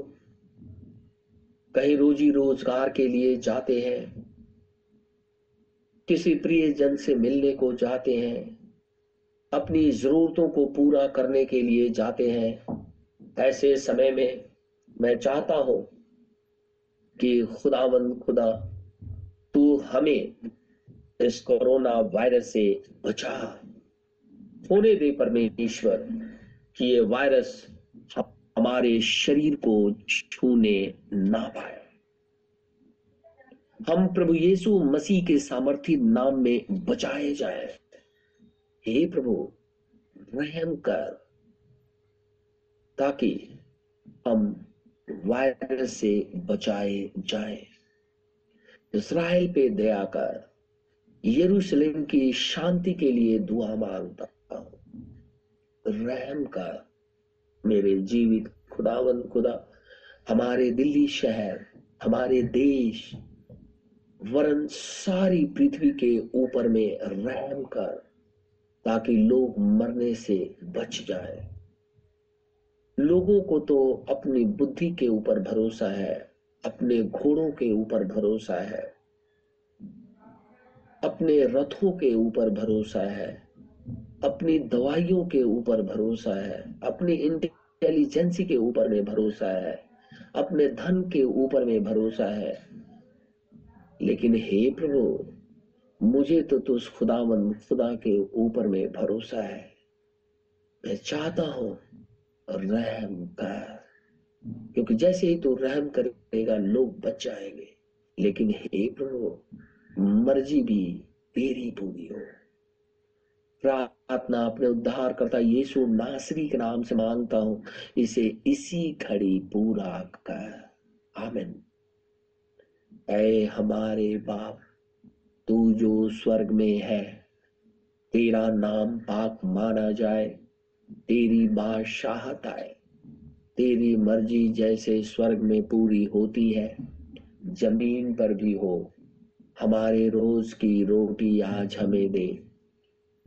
कहीं रोजी रोज़गार के लिए जाते हैं, किसी प्रिय जन से मिलने को जाते हैं। अपनी जरूरतों को पूरा करने के लिए जाते हैं। ऐसे समय में मैं चाहता हूँ कि खुदावंद खुदा, तू हमें इस कोरोना वायरस से बचा। होने दे परमेश्वर कि ये वायरस हमारे शरीर को छूने ना पाए। हम प्रभु यीशु मसीह के सामर्थ्य नाम में बचाए जाए। हे प्रभु रहम कर ताकि हम वायरस से बचाए जाए। इसराइल पे दया कर, यरूशलेम की शांति के लिए दुआ माँगता हूँ। रहम कर, मेरे जीवित खुदावन खुदा, हमारे दिल्ली शहर, हमारे देश, वरन सारी पृथ्वी के ऊपर में रहम कर। ताकि लोग मरने से बच जाए। लोगों को तो अपनी बुद्धि के ऊपर भरोसा है, अपने घोड़ों के ऊपर भरोसा है, अपने रथों के ऊपर भरोसा है, अपनी दवाइयों के ऊपर भरोसा है, अपनी इंटेलिजेंसी के ऊपर में भरोसा है, अपने धन के ऊपर में भरोसा है। लेकिन हे प्रभु मुझे तो तुझ खुदावन, खुदा के ऊपर में भरोसा है। मैं चाहता हूँ रहम कर। क्योंकि जैसे ही तू रहम करेगा, लोग बच जाएँगे। लेकिन हे प्रभु, मर्ज़ी भी तेरी पूरी हो। प्रार्थना अपने उद्धार करता यीशु नासरी के नाम से माँगता हूँ, इसे इसी घड़ी पूरा कर। आमिन। ऐ हमारे बाप तू जो स्वर्ग में है, तेरा नाम पाक माना जाए, तेरी बादशाहत आए। तेरी मर्ज़ी जैसे स्वर्ग में पूरी होती है, ज़मीन पर भी हो। हमारे रोज की रोटी आज हमें दे।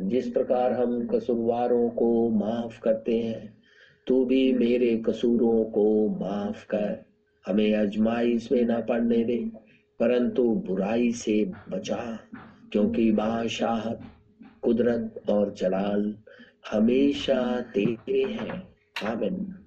जिस प्रकार हम कसूरवारों को माफ़ करते हैं, तू भी मेरे कसूरों को माफ़ कर। हमें अजमाइश में ना पड़ने दे। परंतु बुराई से बचा क्योंकि बादशाह कुदरत और जलाल हमेशा तेरे हैं।